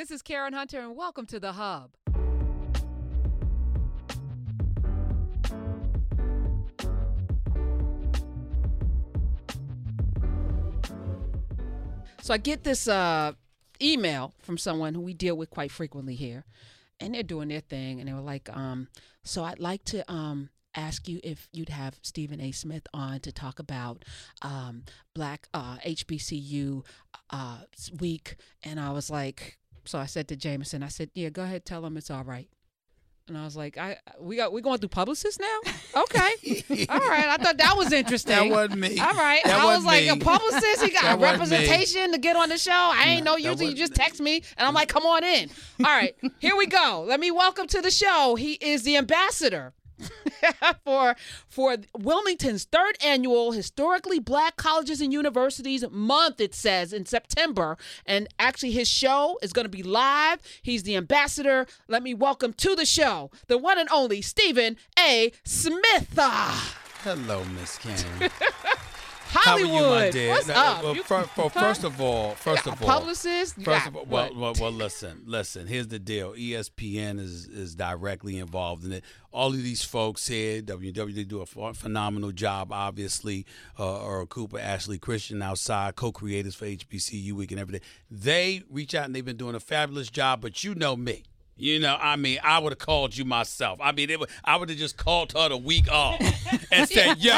This is Karen Hunter, and welcome to The Hub. So I get this uh, email from someone who we deal with quite frequently here, and they're doing their thing, and they were like, um, "So I'd like to um, ask you if you'd have Stephen A. Smith on to talk about um, Black uh, HBCU uh, week," and I was like, so I said to Jameson, I said, "Yeah, go ahead, tell him it's all right." And I was like, I we got we going through publicists now? Okay, all right. I thought that was interesting. That wasn't me. All right. That I was like, me. a publicist, he got That wasn't me. representation to get on the show. I ain't No, know usually you just text me and I'm like, come on in. All right, here we go. Let me welcome to the show. He is the ambassador. for for Wilmington's third annual historically black colleges and universities month it says in September. And actually his show is going to be live. He's the ambassador. Let me welcome to the show the one and only Stephen A. Smith Hello, Miss Karen. Hollywood How are you, my dear? what's No, up Well, You- fir- for- huh? first of all, first of all, publicist First of all, well, well, well, listen, listen. Here's the deal. ESPN is is directly involved in it. All of these folks here, WW, they do a phenomenal job. Obviously, uh, Earl Cooper, Ashley Christian, outside co-creators for HBCU Week and everything. They reach out and they've been doing a fabulous job. But you know me. You know, I mean, I would have called you myself. I mean, it would, I would have just called her the week off and said, "Yo,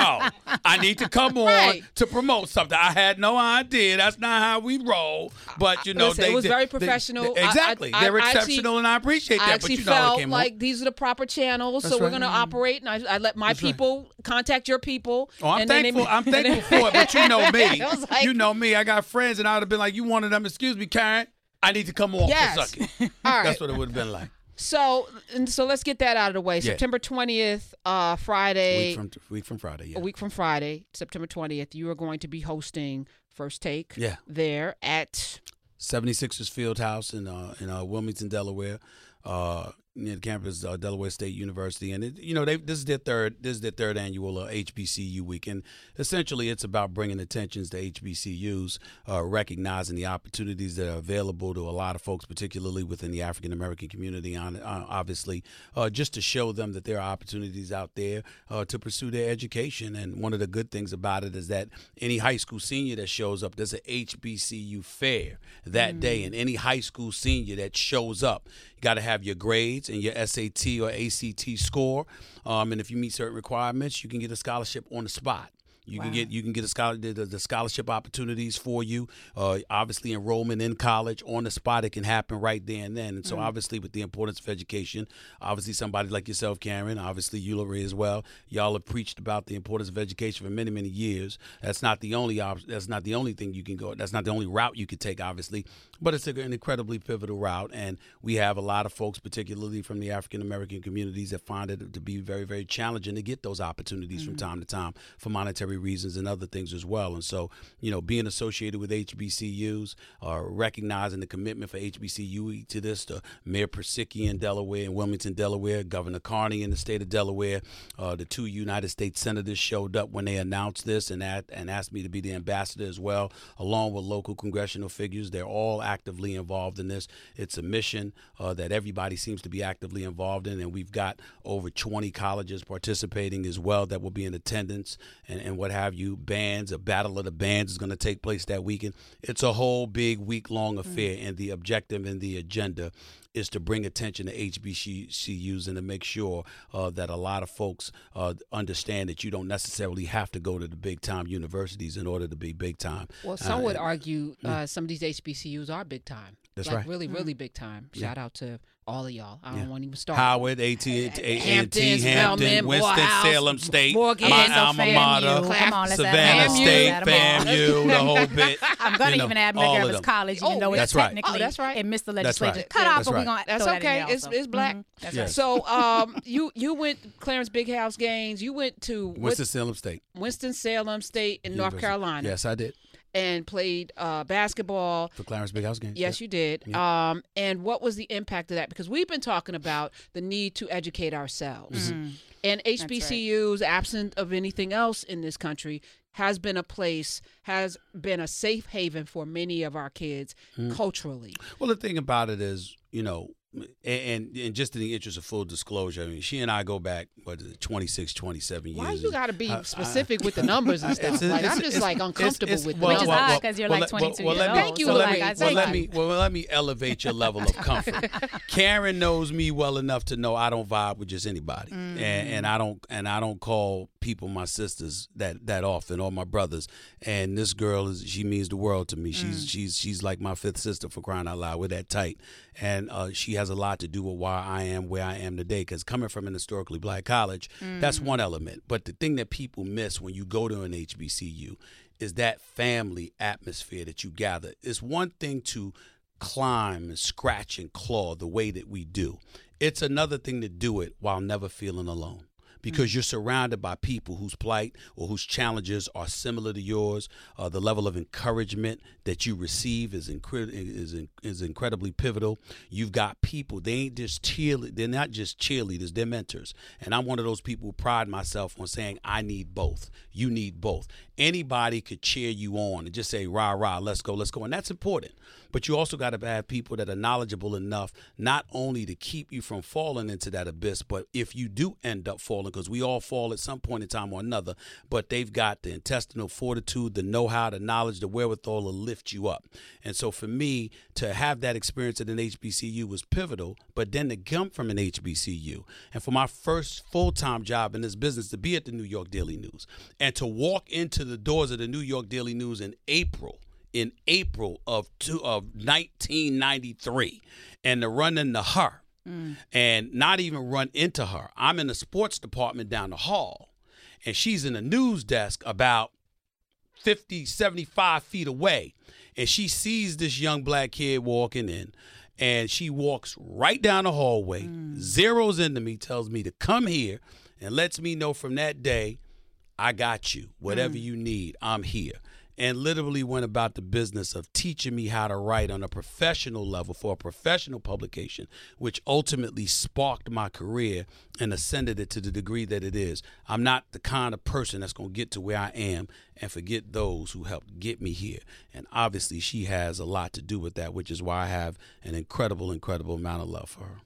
I need to come on Right. to promote something." I had no idea. That's not how we roll. But you know, Listen, they it was they- very professional. they- I- I- exactly, I- they're I actually- exceptional, and I appreciate that. I but actually you know how it felt came like on. these are the proper channels, so That's we're going to operate. And I, I let my That's right. people contact your people. Oh, I'm and then they- thankful. I'm thankful for it, but you know me. like, you know me. I got friends, and I would have been like, "You one of them? Excuse me, Karen. I need to come on Yes. for a. All right. That's what it would have been like. So, and so let's get that out of the way. Yeah. September twentieth, uh, Friday, Week from week from Friday. Yeah. a week from Friday, September twentieth, you are going to be hosting First Take. Yeah. There at 76ers Field House in uh, in uh, Wilmington, Delaware, uh, near the campus uh, Delaware State University, and it, you know they this is their third this is their third annual uh, HBCU week, and essentially it's about bringing attentions to HBCUs, uh, recognizing the opportunities that are available to a lot of folks, particularly within the African American community. On uh, obviously, uh, just to show them that there are opportunities out there uh, to pursue their education, and one of the good things about it is that any high school senior that shows up, there's an HBCU fair that day, and any high school senior that shows up, you got to have your grades and your SAT or ACT score, um, and if you meet certain requirements, you can get a scholarship on the spot. You can get you can get a scholar the, the scholarship opportunities for you. Uh, obviously, enrollment in college on the spot it can happen right there and then. And so, obviously, with the importance of education, obviously somebody like yourself, Karen, obviously you, as well. Y'all have preached about the importance of education for many many years. That's not the only op- that's not the only thing you can go. That's not the only route you could take, obviously, but it's an incredibly pivotal route. And we have a lot of folks, particularly from the African American communities, that find it to be very very challenging to get those opportunities from time to time for monetary reasons and other things as well. And so, you know, being associated with HBCUs, uh, recognizing the commitment for HBCU to this, to Mayor Purzycki in Delaware and Wilmington, Delaware, Governor Carney in the state of Delaware, uh, the two United States senators showed up when they announced this and that, and asked me to be the ambassador as well, along with local congressional figures. They're all actively involved in this. It's a mission uh, that everybody seems to be actively involved in, and we've got over 20 colleges participating as well that will be in attendance and, and what have you. Bands, a battle of the bands is going to take place that weekend. It's a whole big week long affair, and the objective and the agenda is to bring attention to HBCUs and to make sure uh, that a lot of folks uh, understand that you don't necessarily have to go to the big time universities in order to be big time. well, some would Uh, argue uh, some of these HBCUs are big time. That's like right. Really, really big time. Shout out to all of y'all. I Yeah. don't want to even start. Howard, AT, A&T, Hampton, Hampton, Spelman, Winston, Salem State, Morgan. my Yeah, so alma mater, Come on, Savannah add 'em. State, Add 'em all. FAMU, the whole bit. I'm going to You know, even add all of Medgar Evers them. College, even Oh, though that's it's right. technically Oh, that's right. and missed the legislature cut off, That's but we're right. going to That's throw that in okay. It's it's black. Mhm. That's Yes. right. So, um, you you went Clarence Big House Gaines. You went to Winston Salem State. Winston Salem State in North Carolina. Yes, I did. And played uh, basketball. For Clarence Big House Gaines. Yes, you did. Um, and what was the impact of that? Because we've been talking about the need to educate ourselves. Mm-hmm. And HBCUs, absent of anything else in this country, has been a place, has been a safe haven for many of our kids Mm. culturally. Well, the thing about it is, you know, and, and just in the interest of full disclosure, I mean, she and I go back, what is it, 26, 27 years. Why you got to be I- I- specific with the numbers and stuff? It's- like, it's- I'm just like uncomfortable it's- with well, the Which is well, odd well, 'cause you're well, like 22 well, years let old. Thank you, well, let me, Mike. well, Thank let you. me, well, let me elevate your level of comfort. Karen knows me well enough to know I don't vibe with just anybody, mm-hmm. and, and I don't, and I don't call people my sisters that that often or my brothers. And this girl is, she means the world to me. She's mm. she's she's like my fifth sister for crying out loud. We're that tight, and uh, she has a lot to do with why I am where I am today. Because coming from an historically black college, that's mm. one element. But the thing that people miss when you go to an HBCU is that family atmosphere that you gather. It's one thing to climb and scratch and claw the way that we do. It's another thing to do it while never feeling alone. Because you're surrounded by people whose plight or whose challenges are similar to yours. Uh, the level of encouragement that you receive is incre- is in- is incredibly pivotal. You've got people; they ain't just cheerleaders; they're not just cheerleaders; they're mentors. And I'm one of those people who pride myself on saying, "I need both. You need both." Anybody could cheer you on and just say, "Rah rah, let's go, let's go," and that's important. But you also got to have people that are knowledgeable enough not only to keep you from falling into that abyss, but if you do end up falling, because we all fall at some point in time or another, but they've got the intestinal fortitude, the know how, the knowledge, the wherewithal to lift you up. And so for me, to have that experience at an HBCU was pivotal, but then to come from an HBCU and for my first full time job in this business to be at the New York Daily News and to walk into the doors of the New York Daily News in April in April of two, of 1993 and to run into her mm. and not even run into her. I'm in the sports department down the hall and she's in the news desk about 50, 75 feet away. And she sees this young black kid walking in and she walks right down the hallway, mm. zeroes into me, tells me to come here and lets me know from that day, I got you. Whatever mm. you need, I'm here. And literally went about the business of teaching me how to write on a professional level for a professional publication, which ultimately sparked my career and ascended it to the degree that it is. I'm not the kind of person that's going to get to where I am and forget those who helped get me here. And obviously, she has a lot to do with that, which is why I have an incredible, incredible amount of love for her.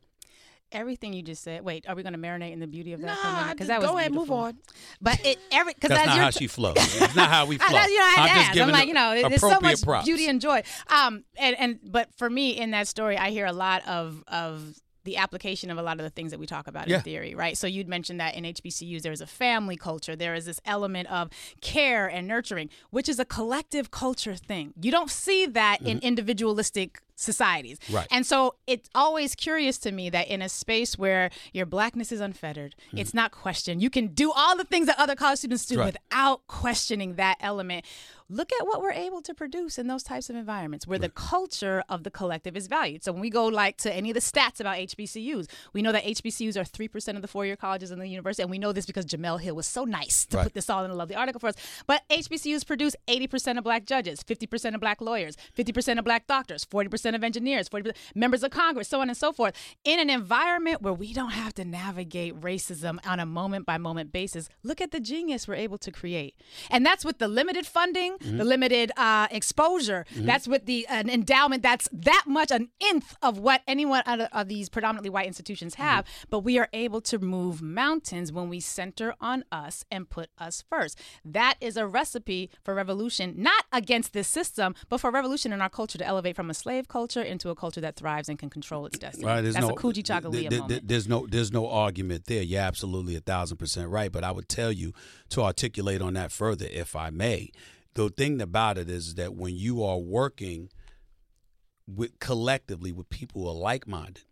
Everything you just said. Wait, are we going to marinate in the beauty of that? Nah, for a minute? I 'Cause just- that was go ahead, move on. But it every because That's as not you're how she flows. It's not how we flow. I, that's, you know, I I'm had to just I'm like, her you know, there's so much props. beauty and joy. Um, and and but for me in that story, I hear a lot of of the application of a lot of the things that we talk about Yeah. in theory, right? So you'd mentioned that in HBCUs there is a family culture, there is this element of care and nurturing, which is a collective culture thing. You don't see that in individualistic societies. Mm-hmm. Right. And so it's always curious to me that in a space where your blackness is unfettered, it's not questioned. You can do all the things that other college students do Mm-hmm. Right. without questioning that element. Look at what we're able to produce in those types of environments where the culture of the collective is valued. So when we go like to any of the stats about HBCUs, we know that HBCUs are 3% of the four-year colleges in the university. And we know this because Jemele Hill was so nice to Right. put this all in a lovely article for us. But HBCUs produce 80% of black judges, 50% of black lawyers, 50% of black doctors, 40% of engineers, 40% members of Congress, so on and so forth. In an environment where we don't have to navigate racism on a moment by moment basis, look at the genius we're able to create. And that's with the limited funding, the mm-hmm. limited uh, exposure. Mm-hmm. That's with the an endowment that's that much an nth of what any one of of these predominantly white institutions mm-hmm. have. But we are able to move mountains when we center on us and put us first. That is a recipe for revolution, not against this system, but for revolution in our culture to elevate from a slave culture into a culture that thrives and can control its destiny. Right, That's no, a Coogee Chagalia th- th-. There's no, there's no argument there. You're absolutely a thousand percent right. But I would tell you to articulate on that further, if I may. The thing about it is that when you are working with collectively with people who are like-minded,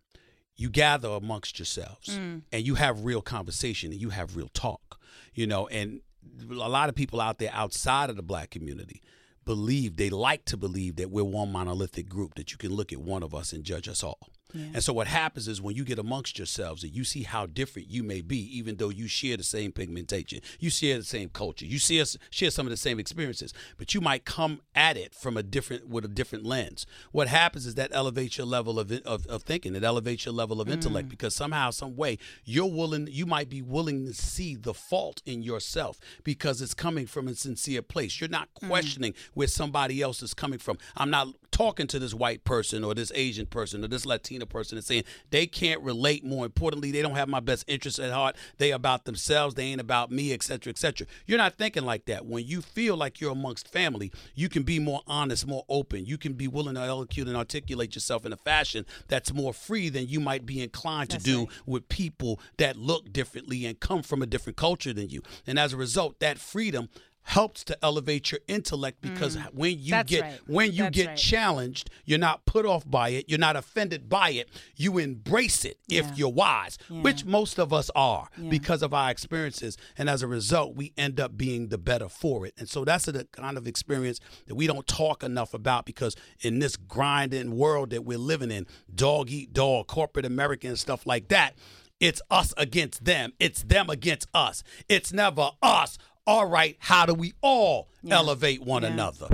you gather amongst yourselves Mm. and you have real conversation and you have real talk. You know, and a lot of people out there outside of the black community believe they like to believe that we're one monolithic group that you can look at one of us and judge us all And so what happens is when you get amongst yourselves and you see how different you may be, even though you share the same pigmentation, you share the same culture, you share share some of the same experiences, but you might come at it from a different with a different lens. What happens is that elevates your level of of, of thinking. It elevates your level of intellect mm. because somehow, some way, you're willing. You might be willing to see the fault in yourself because it's coming from a sincere place. You're not mm. questioning where somebody else is coming from. I'm not talking to this white person or this Asian person or this Latina person and saying they can't relate. More importantly, they don't have my best interests at heart. They about themselves. They ain't about me, etc., etc. You're not thinking like that. When you feel like you're amongst family, you can be more honest, more open. You can be willing to eloquent and articulate yourself in a fashion that's more free than you might be inclined to That's do right. with people that look differently and come from a different culture than you. And as a result, that freedom helps to elevate your intellect because when you Mm. That's get right. when you That's get right. challenged, you're not put off by it, you're not offended by it. You embrace it if you're wise, Yeah. which most of us are Yeah. because of our experiences. And as a result, we end up being the better for it. And so that's the kind of experience that we don't talk enough about because in this grinding world that we're living in, dog eat dog, corporate America and stuff like that, it's us against them. It's them against us. It's never us. All right, how do we all elevate one Yeah. another?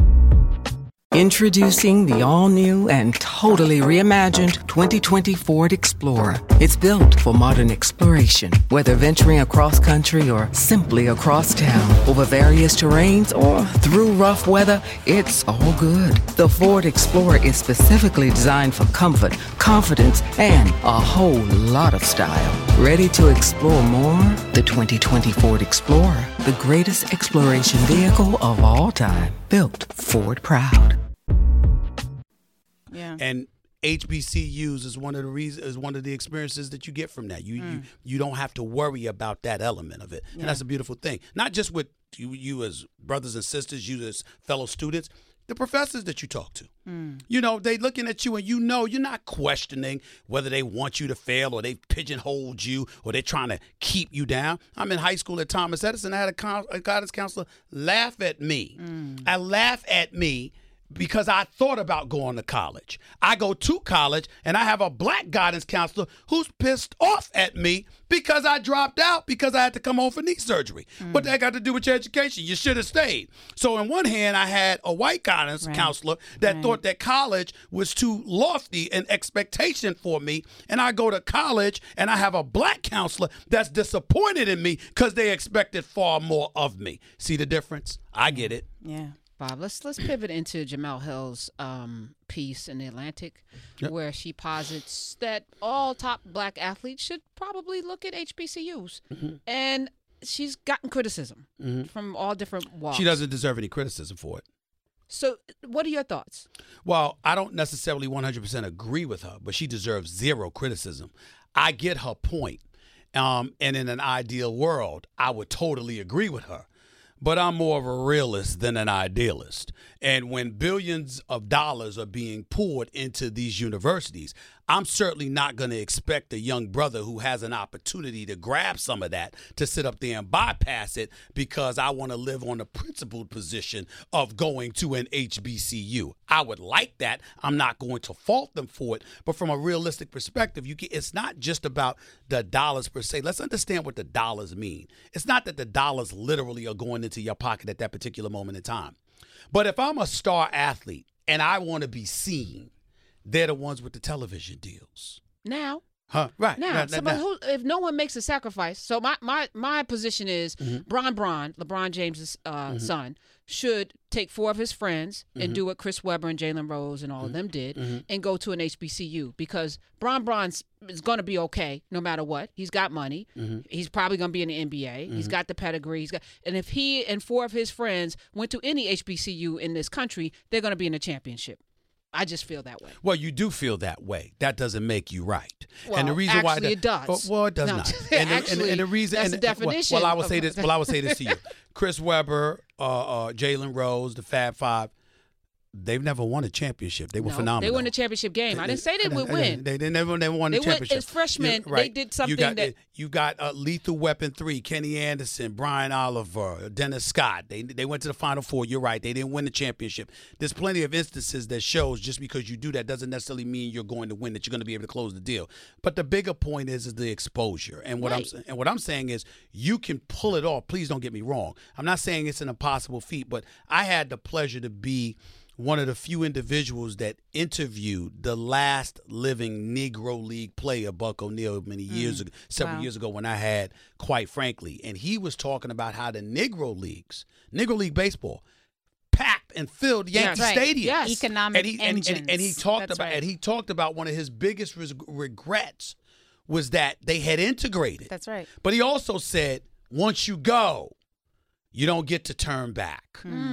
Introducing the all new and totally reimagined 2020 Ford Explorer. It's built for modern exploration, whether venturing across country or simply across town, over various terrains or through rough weather, it's all good. The Ford Explorer is specifically designed for comfort, confidence, and a whole lot of style. Ready to explore more? The 2020 Ford Explorer, the greatest exploration vehicle of all time, built Ford proud. Yeah. and HBCUs is one of the reasons is one of the experiences that you get from that. You you mm. you don't have to worry about that element of it, and that's a beautiful thing. Not just with you, you as brothers and sisters, you as fellow students, the professors that you talk to. Mm. You know, they looking at you and you know you're not questioning whether they want you to fail or they pigeonholed you or they're trying to keep you down. I'm in high school at Thomas Edison. I had a, con- a guidance counselor laugh at me. Mm. I laugh at me because I thought about going to college. I go to college and I have a black guidance counselor who's pissed off at me because I dropped out because I had to come home for knee surgery. Hmm. What that got to do with your education? You should have stayed. So, in one hand, I had a white guidance Right. counselor that Right. thought that college was too lofty an expectation for me. And I go to college and I have a black counselor that's disappointed in me because they expected far more of me. See the difference? I get it. Yeah. Bob, let's let's pivot into Jemele Hill's um, piece in the Atlantic, where she posits that all top black athletes should probably look at HBCUs, and she's gotten criticism from all different walks. She doesn't deserve any criticism for it. So, what are your thoughts? Well, I don't necessarily 100% agree with her, but she deserves zero criticism. I get her point. Um, and in an ideal world, I would totally agree with her. But I'm more of a realist than an idealist. And when billions of dollars are being poured into these universities, I'm certainly not going to expect a young brother who has an opportunity to grab some of that to sit up there and bypass it because I want to live on the principled position of going to an HBCU. I would like that. I'm not going to fault them for it. But from a realistic perspective, you get, it's not just about the dollars per se. Let's understand what the dollars mean. It's not that the dollars literally are going into your pocket at that particular moment in time. But if I'm a star athlete and I want to be seen, they're the ones with the television deals. Now, Huh? Right. now, Right, so, right, but right. who, if no one makes a sacrifice, so my my my position is Mm-hmm. Bron Bron, LeBron James's uh, son, should take four of his friends Mm-hmm. and do what Chris Webber and Jalen Rose and all of them did, and go to an HBCU because Bron Bron's is going to be okay no matter what. He's got money. Mm-hmm. He's probably going to be in the NBA. He's got the pedigree. He's got, and if he and four of his friends went to any HBCU in this country, they're going to be in the championship. I just feel that way. Well, you do feel that way. That doesn't make you right. and the Well, reason why actually that, it does. Well, well, it does No, not. And, the- and, the- and the reason that's and the well- definition Well, I will say this. Well, I will say this to you. Chris Webber, uh, uh, Jalen Rose, the Fab Five. They've never won a championship. They were No, phenomenal. They won a championship game. I didn't say they would win. They, they never they won the They went- championship. as freshmen, You- they did something you got, that- you got uh, Lethal Weapon three, Kenny Anderson, Brian Oliver, Dennis Scott. They they went to the Final Four. You're right. They didn't win the championship. There's plenty of instances that shows just because you do that doesn't necessarily mean you're going to win. That you're going to be able to close the deal. But the bigger point is is the exposure. And what I'm and what I'm saying is you can pull it off. Please don't get me wrong. I'm not saying it's an impossible feat, but I had the pleasure to be one of the few individuals that interviewed the last living Negro League player, Buck O'Neil, many mm. years ago, several Wow. years ago, when I had, quite frankly, and he was talking about how the Negro Leagues, Negro League baseball, packed and filled Yankee. Stadium. Yes. Economic and he and, and, and he talked That's about right. and he talked about one of his biggest res- regrets was that they had integrated. That's right. But he also said, once you go, you don't get to turn back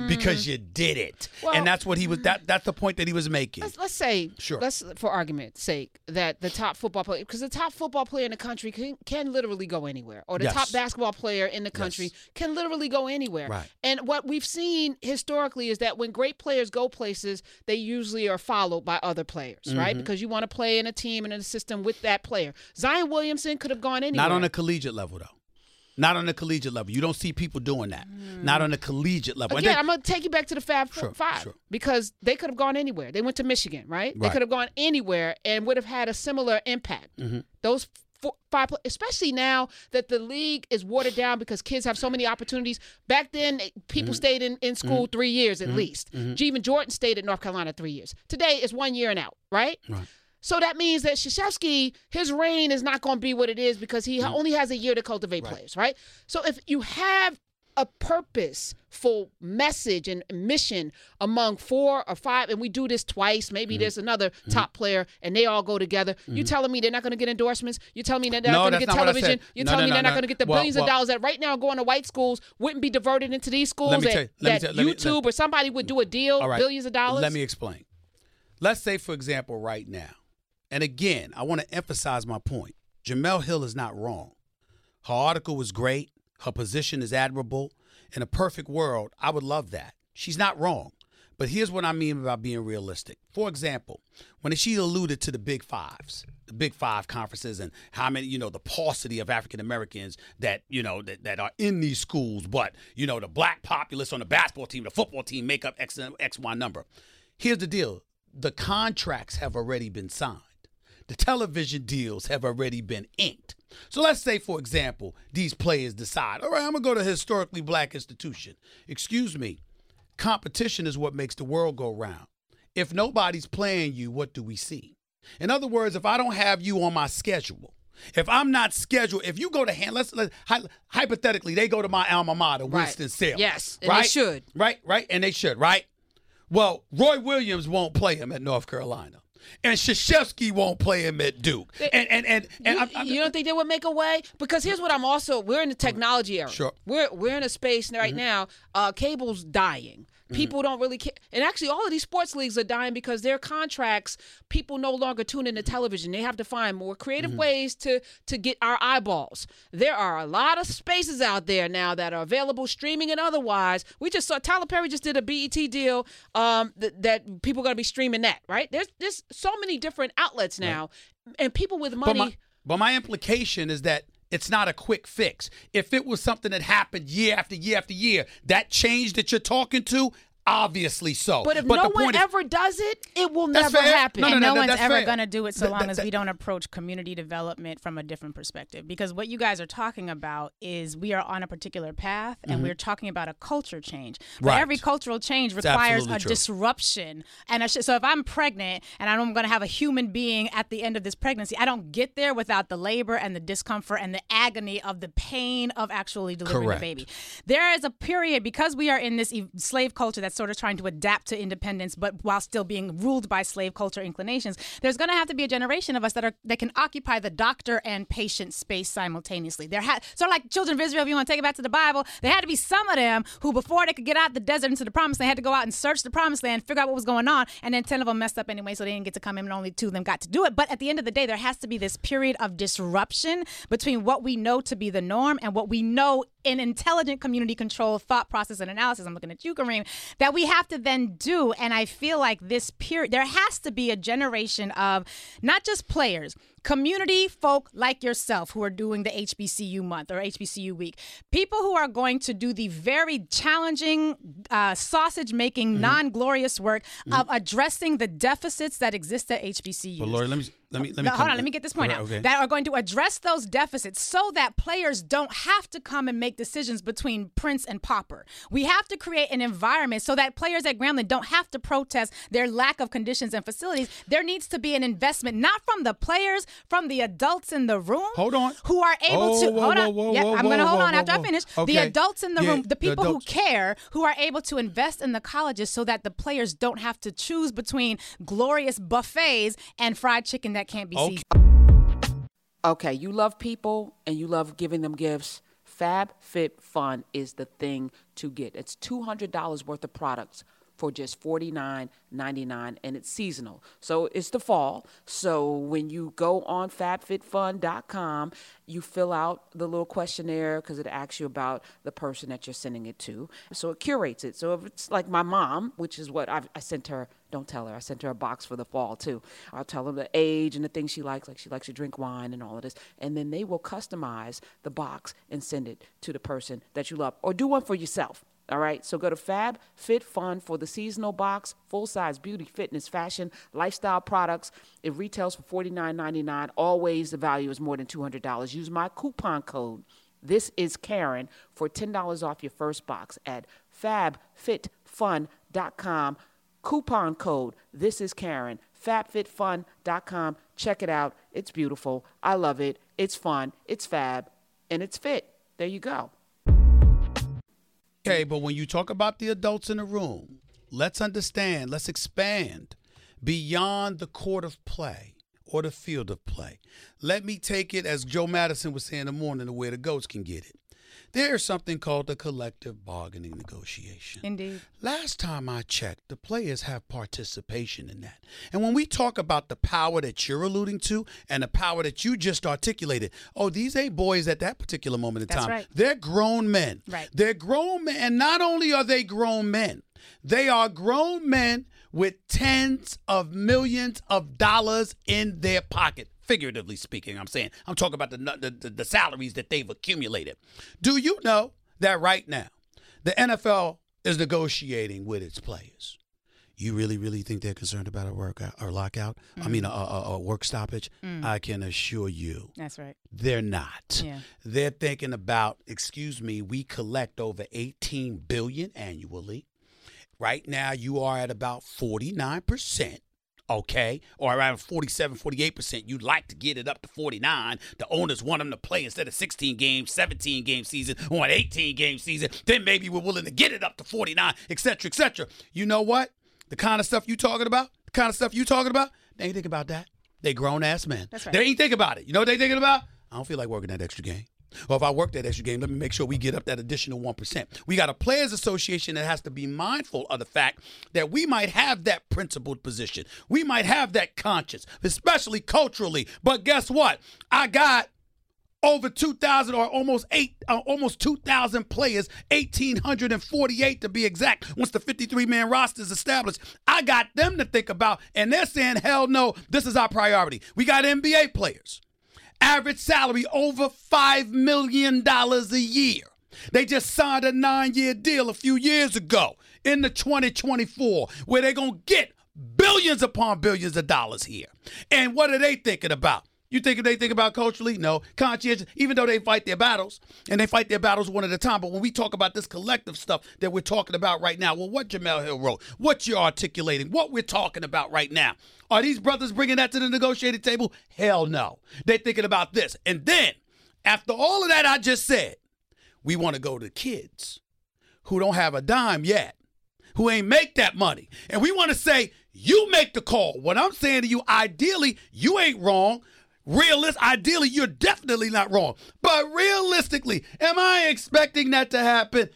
because you did it. Well- and that's what he was that that's the point that he was making. Let's, let's say, Sure. let's for argument's sake, that the top football player, because the top football player in the country can, can literally go anywhere, or the Yes. top basketball player in the country Yes. can literally go anywhere. Right. And what we've seen historically is that when great players go places, they usually are followed by other players, right? Mm-hmm. Because you want to play in a team and in a system with that player. Zion Williamson could have gone anywhere. Not on a collegiate level though. Not on the collegiate level. You don't see people doing that. Not on the collegiate level. Again, I'm gonna take you back to the Fab Sure, Five sure. because they could have gone anywhere. They went to Michigan, right? They could have gone anywhere and would have had a similar impact. Mm-hmm. Those four, five, especially now that the league is watered down because kids have so many opportunities. Back then, eh, people Mm-hmm. stayed in, in school three years at least. Even Jordan stayed at North Carolina three years. Today, is one year and out, right? Right. So that means that Krzyzewski, his reign is not going to be what it is because he Mm. only has a year to cultivate players, right? So if you have a purposeful message and mission among four or five, and we do this twice, maybe Mm-hmm. there's another top player and they all go together. You telling me they're not going to get endorsements? You telling me that they're No, not going to get not what I television? You No, telling no, me they're not no. going to get the Well, billions well- of dollars that right now going to white schools wouldn't be diverted into these schools me that, tell you- let me that tell- me- YouTube or somebody would do a deal, right. billions of dollars? Let me explain. Let's say, for example, right now, and again, I want to emphasize my point. Jemele Hill is not wrong. Her article was great. Her position is admirable. In a perfect world, I would love that. She's not wrong. But here's what I mean about being realistic. For example, when she alluded to the Big Fives, the Big Five conferences, and how many, you know, the paucity of African Americans that, you know, that, that are in these schools, but, you know, the black populace on the basketball team, the football team make up X, X Y number. Here's the deal the contracts have already been signed, the television deals have already been inked. So let's say, for example, these players decide, all right, I'm going to go to a historically black institution. Excuse me, competition is what makes the world go round. If nobody's playing you, what do we see? In other words, if I don't have you on my schedule, if I'm not scheduled, if you go to hand, let's, let hy- hypothetically, they go to my alma mater, Right. Winston Salem. Yes, and they should. Right, right, and they should, right? Well, Roy Williams won't play him at North Carolina, and Krzyzewski won't play him at Duke. They- and and and, and you, I'm- I'm- you don't think they would make a way? Because here's what I'm also we're in the technology era. Sure. We're we're in a space right now. Uh, cable's dying. People don't really care, and actually, all of these sports leagues are dying because their contracts. People no longer tune into television. They have to find more creative ways to to get our eyeballs. There are a lot of spaces out there now that are available, streaming and otherwise. We just saw Tyler Perry just did a BET deal um, th- that people are going to be streaming that. Right? There's there's so many different outlets now, and people with But money. my, but my implication is that it's not a quick fix. If it was something that happened year after year after year, that change that you're talking to, obviously so. But if the no one is- ever does it, it will never fair. happen. No, no, and no, no, one's ever going to do it so That- long that- as that- we don't approach community development from a different perspective. Because what you guys are talking about is we are on a particular path and we're talking about a culture change. But Mm-hmm. Right. every cultural change requires a true. disruption. And a sh- so if I'm pregnant and I'm going to have a human being at the end of this pregnancy, I don't get there without the labor and the discomfort and the agony of the pain of actually delivering Correct. the baby. There is a period because we are in this e- slave culture that's sort of trying to adapt to independence, but while still being ruled by slave culture inclinations. There's going to have to be a generation of us that are that can occupy the doctor and patient space simultaneously. There had sort of like children of Israel. If you want to take it back to the Bible, there had to be some of them who, before they could get out the desert into the promised land, had to go out and search the promised land, figure out what was going on, and then ten of them messed up anyway, so they didn't get to come in, and only two of them got to do it. But at the end of the day, there has to be this period of disruption between what we know to be the norm and what we know an intelligent community control thought process and analysis. I'm looking at you, Kareem, that we have to then do. And I feel like this period, there has to be a generation of not just players, community folk like yourself who are doing the HBCU month or HBCU week, people who are going to do the very challenging, uh, sausage making, Mm-hmm. non glorious work of addressing the deficits that exist at HBCUs. But Lurie, let me let me let me No, hold on, let me get this point Okay, out. Okay. That are going to address those deficits so that players don't have to come and make decisions between Prince and Pauper. We have to create an environment so that players at Grambling don't have to protest their lack of conditions and facilities. There needs to be an investment, not from the players, from the adults in the room. Hold on. Who are able Oh, to whoa, hold whoa, on. whoa, yeah, whoa, I'm going to hold whoa, on after whoa, I finish. The adults in the Yeah, room, the the people who care, who are able to invest in the colleges so that the players don't have to choose between glorious buffets and fried chicken that can't be Okay. seasoned. Okay, you love people and you love giving them gifts. Fab Fit Fun is the thing to get. It's $200 worth of products for just $49.99 and it's seasonal. So it's the fall. So when you go on fabfitfun.com, you fill out the little questionnaire because it asks you about the person that you're sending it to. So it curates it. So if it's like my mom, which is what I've, I sent her, don't tell her, I sent her a box for the fall too. I'll tell her the age and the things she likes, like she likes to drink wine and all of this. And then they will customize the box and send it to the person that you love or do one for yourself. All right, so go to Fab Fit Fun for the seasonal box, full size beauty, fitness, fashion, lifestyle products. It retails for $49.99. Always the value is more than $200. Use my coupon code. This is Karen for $10 off your first box at fabfitfun.com. Coupon code. This is Karen. Fabfitfun.com. Check it out. It's beautiful. I love it. It's fun. It's fab. And it's fit. There you go. Okay, but when you talk about the adults in the room, let's understand, let's expand beyond the court of play or the field of play. Let me take it, as Joe Madison was saying in the morning, the way the goats can get it. There is something called the collective bargaining negotiation. Indeed. Last time I checked, the players have participation in that. And when we talk about the power that you're alluding to and the power that you just articulated, oh, these ain't boys at that particular moment in That's time. right. They're grown men. Right. They're grown men. And not only are they grown men, they are grown men with tens of millions of dollars in their pocket. Figuratively speaking, I'm saying. I'm talking about the, the, the, the salaries that they've accumulated. Do you know that right now, the NFL is negotiating with its players? You really, really think they're concerned about a workout or lockout? I mean, mm. a, a, a work stoppage? Mm. I can assure you, That's right. they're not. Yeah. They're thinking about, excuse me, we collect over 18 billion annually. Right now you are at about 49%. Okay, or around 47, 48%. You'd like to get it up to 49. The owners want them to play instead of 16 games, 17 game season, or an 18 game season. Then maybe we're willing to get it up to 49, et cetera, et cetera. You know what? The kind of stuff you talking about, the kind of stuff you talking about, they ain't think about that. They grown ass men. That's right. They ain't think about it. You know what they thinking about? I don't feel like working that extra game. Or if I work that extra game, let me make sure we get up that additional 1%. We got a players association that has to be mindful of the fact that we might have that principled position. We might have that conscience, especially culturally. But guess what? I got over 2,000 or almost eight, uh, almost 2,000 players, 1,848 to be exact. Once the 53 man roster is established, I got them to think about, and they're saying, hell no, this is our priority. We got NBA players, average salary over $5 million a year. They just signed a nine year deal a few years ago in the 2024 where they're going to get billions upon billions of dollars here. And what are they thinking about? You think if they think about culturally? No. Conscientious, even though they fight their battles, and they fight their battles one at a time. But when we talk about this collective stuff that we're talking about right now, well, what Jemele Hill wrote, what you're articulating, what we're talking about right now, are these brothers bringing that to the negotiating table? Hell no. They're thinking about this. And then, after all of that I just said, we want to go to kids who don't have a dime yet, who ain't make that money. And we want to say, you make the call. What I'm saying to you, ideally, you ain't wrong. Realist, ideally, you're definitely not wrong. But realistically, am I expecting that to happen?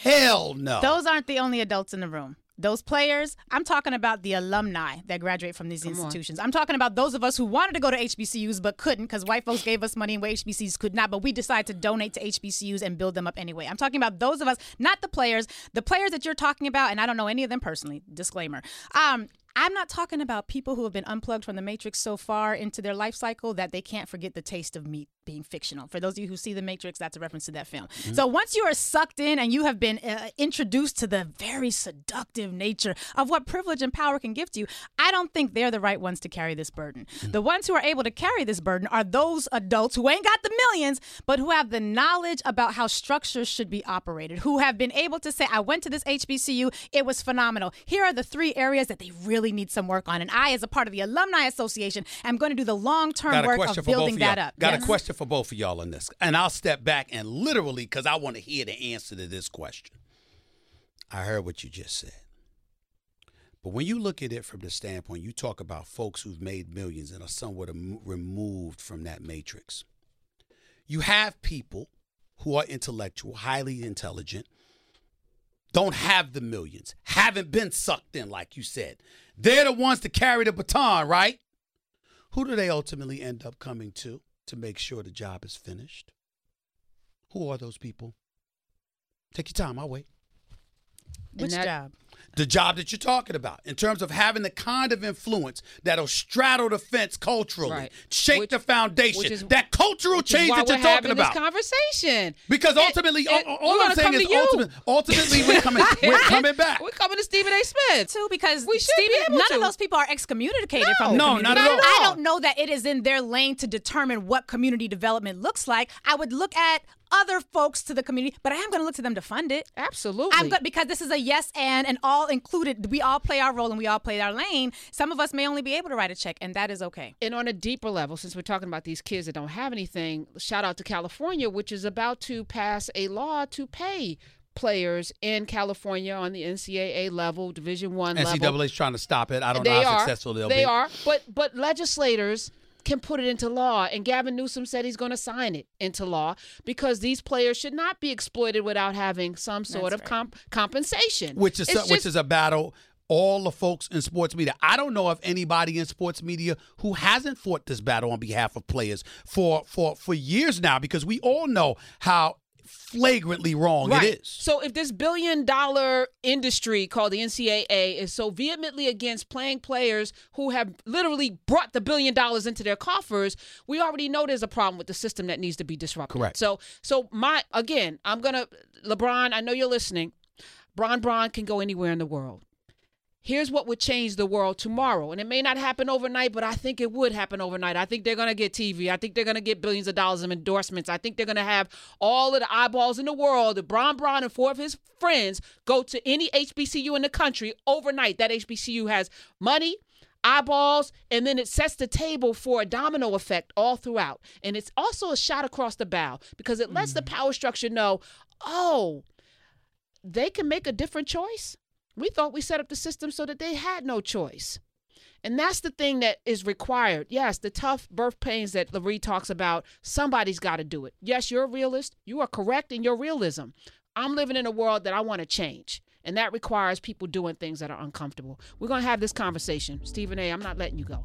Hell no. Those aren't the only adults in the room. those players, I'm talking about the alumni that graduate from these Come on. institutions. I'm talking about those of us who wanted to go to HBCUs but couldn't because white folks gave us money and HBCUs could not, but we decided to donate to HBCUs and build them up anyway. I'm talking about those of us, not the players. The players that you're talking about, and I don't know any of them personally, disclaimer. Um, I'm not talking about people who have been unplugged from the matrix so far into their life cycle that they can't forget the taste of meat being fictional. For those of you who see the Matrix, that's a reference to that film. So once you are sucked in and you have been uh, introduced to the very seductive nature of what privilege and power can give to you, I don't think they're the right ones to carry this burden. The ones who are able to carry this burden are those adults who ain't got the millions, but who have the knowledge about how structures should be operated, who have been able to say, I went to this HBCU, it was phenomenal. Here are the three areas that they really need some work on. And I, as a part of the Alumni Association, am going to do the long term work of building of that y'all. up. Got Yes. a question for both of y'all on this, and I'll step back and literally because I want to hear the answer to this question. I heard what you just said, but when you look at it from the standpoint, you talk about folks who've made millions and are somewhat em- removed from that matrix. You have people who are intellectual, highly intelligent, don't have the millions, haven't been sucked in, like you said. They're the ones to carry the baton, right? Who do they ultimately end up coming to to make sure the job is finished? Who are those people? Take your time, I'll wait. Which that- job? The job that you're talking about, in terms of having the kind of influence that'll straddle the fence culturally, Right. shake Which- the foundation, is- that cultural change that you're we're talking having about. This conversation. Because And- ultimately, and all, all we're I'm saying is to you. ultimate, ultimately we're coming, we're coming back. We're coming to Stephen A. Smith. too because We should be able none to. of those people are excommunicated No. from the No, community. not at all. I don't know that it is in their lane to determine what community development looks like. I would look at other folks to the community, but I am going to look to them to fund it. Absolutely. I'm good because this is a yes and and all included. We all play our role and we all play our lane. Some of us may only be able to write a check, and that is okay. And on a deeper level, since we're talking about these kids that don't have anything, shout out to California, which is about to pass a law to pay players in California on the NCAA level, Division One level. NCAA's trying to stop it. I don't they know how are. successful they'll they be. They are, but but legislators can put it into law, and Gavin Newsom said he's going to sign it into law because these players should not be exploited without having some sort That's of comp- compensation. which is It's which is a battle all the folks in sports media. I don't know of anybody in sports media who hasn't fought this battle on behalf of players for for for years now because we all know how flagrantly wrong Right. it is. So if this billion dollar industry called the NCAA is so vehemently against playing players who have literally brought the billion dollars into their coffers, we already know there's a problem with the system that needs to be disrupted. Correct. So so my again, I'm gonna LeBron, I know you're listening. Bron Bron can go anywhere in the world. Here's what would change the world tomorrow. And it may not happen overnight, but I think it would happen overnight. I think they're going to get TV. I think they're going to get billions of dollars of endorsements. I think they're going to have all of the eyeballs in the world. The Bron Bron and four of his friends go to any HBCU in the country overnight, that HBCU has money, eyeballs, and then it sets the table for a domino effect all throughout. And it's also a shot across the bow because it lets the mm-hmm. power structure know, oh, they can make a different choice. We thought we set up the system so that they had no choice. And that's the thing that is required. Yes, the tough birth pains that Lurie talks about, somebody's got to do it. Yes, you're a realist. You are correct in your realism. I'm living in a world that I want to change. And that requires people doing things that are uncomfortable. We're going to have this conversation. Stephen A., I'm not letting you go.